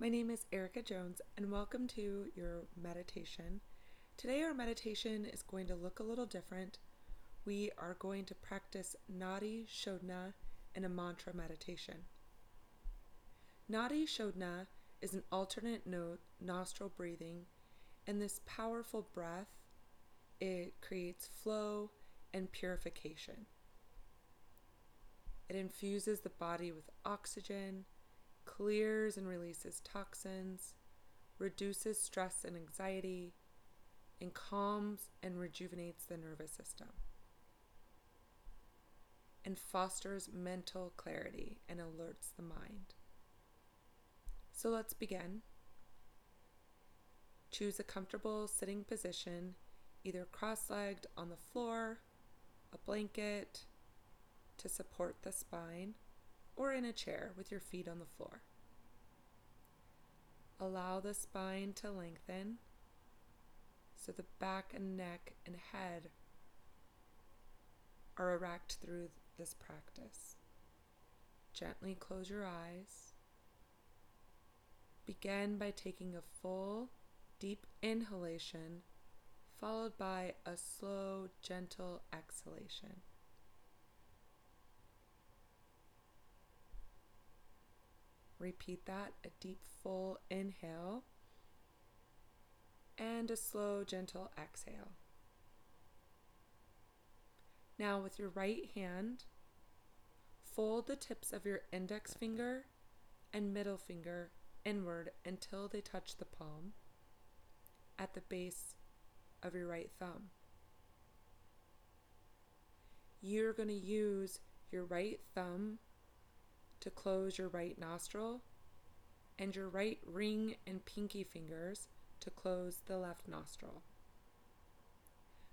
My name is Erica Jones, and welcome to your meditation. Today, our meditation is going to look a little different. We are going to practice Nadi Shodhana in a mantra meditation. Nadi Shodhana is an alternate note nostril breathing, and this powerful breath it creates flow and purification. It infuses the body with oxygen clears and releases toxins, reduces stress and anxiety, and calms and rejuvenates the nervous system, and fosters mental clarity and alerts the mind. So let's begin. Choose a comfortable sitting position, either cross legged on the floor, a blanket to support the spine or in a chair with your feet on the floor. Allow the spine to lengthen so the back and neck and head are erect through this practice. Gently close your eyes. Begin by taking a full, deep inhalation, followed by a slow, gentle exhalation. Repeat that a deep, full inhale and a slow, gentle exhale. Now, with your right hand, fold the tips of your index finger and middle finger inward until they touch the palm at the base of your right thumb. You're going to use your right thumb to close your right nostril and your right ring and pinky fingers to close the left nostril.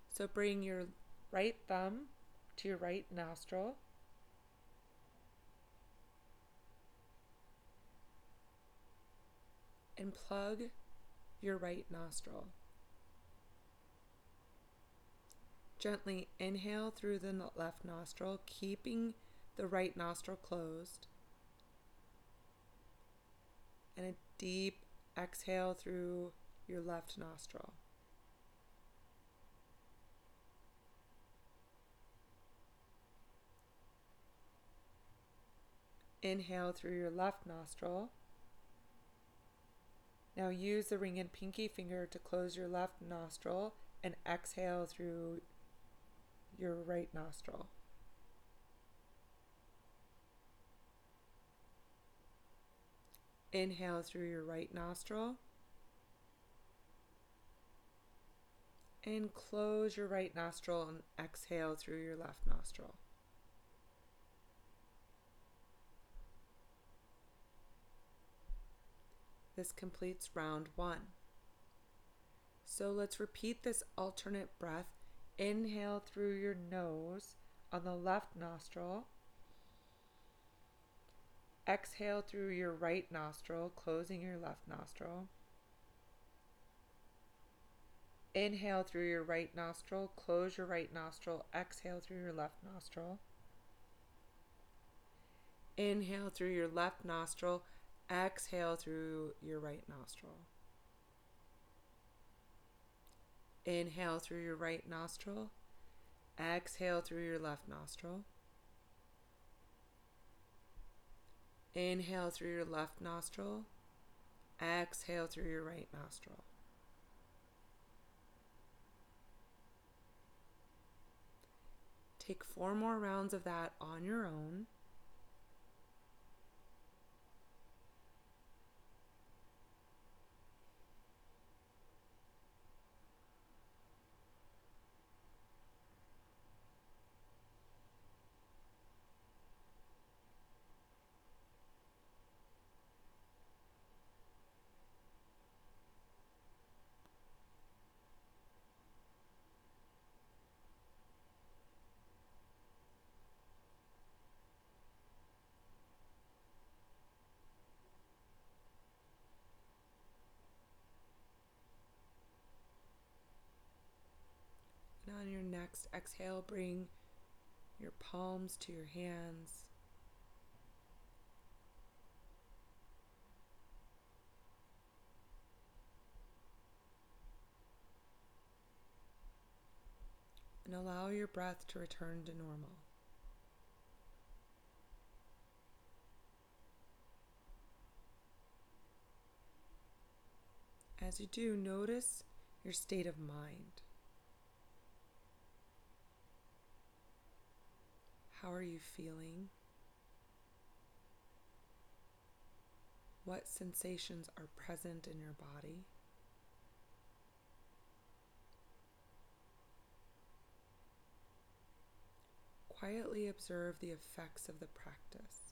So bring your right thumb to your right nostril. And plug your right nostril. Gently inhale through the left nostril, keeping the right nostril closed and a deep exhale through your left nostril. Inhale through your left nostril. Now use the ring and pinky finger to close your left nostril and exhale through your right nostril. Inhale through your right nostril. And close your right nostril and exhale through your left nostril. This completes round one. So let's repeat this alternate breath. Inhale through your nose on the left nostril. Exhale through your right nostril, closing your left nostril. Inhale through your right nostril, close your right nostril, exhale through your left nostril. Inhale through your left nostril, exhale through your right nostril. Inhale through your right nostril, exhale through your left nostril. Inhale through your left nostril. Exhale through your right nostril. Take four more rounds of that on your own. next Exhale, bring your palms to your hands. And allow your breath to return to normal. As you do, notice your state of mind. How are you feeling? What sensations are present in your body? Quietly observe the effects of the practice.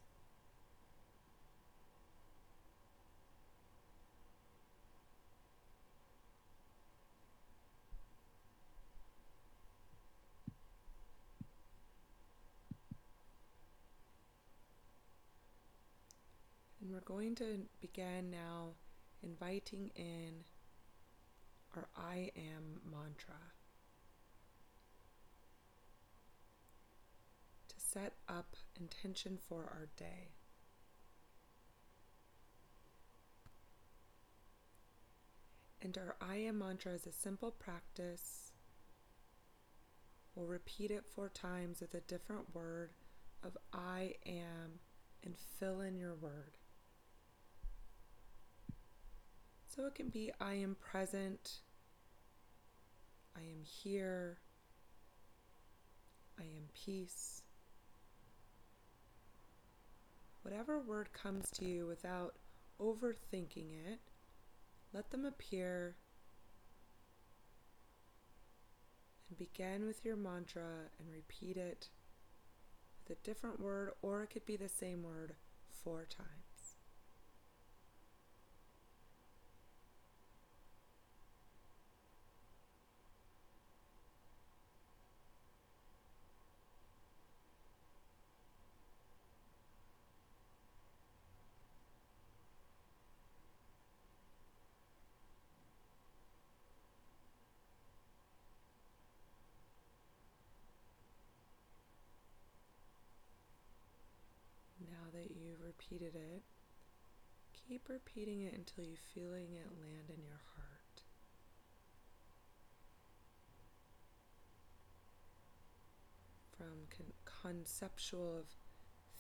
And we're going to begin now inviting in our I am mantra to set up intention for our day. And our I am mantra is a simple practice. We'll repeat it four times with a different word of I am and fill in your word. So it can be I am present, I am here, I am peace. Whatever word comes to you without overthinking it, let them appear and begin with your mantra and repeat it with a different word, or it could be the same word four times. that you've repeated it, keep repeating it until you're feeling it land in your heart. From con- conceptual of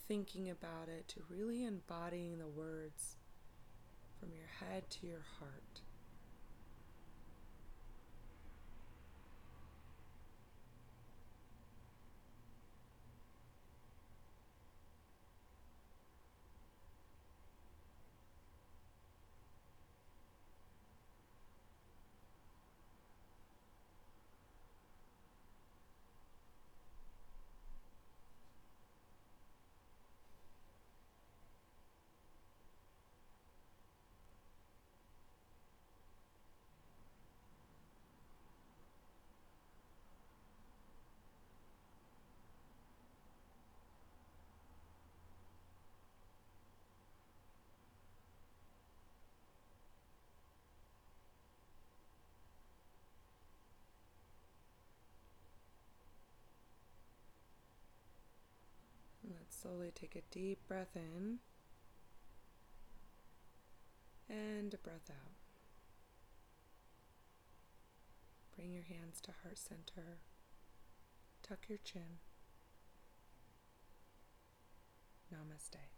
thinking about it to really embodying the words from your head to your heart. Let's slowly take a deep breath in and a breath out. Bring your hands to heart center. Tuck your chin. Namaste.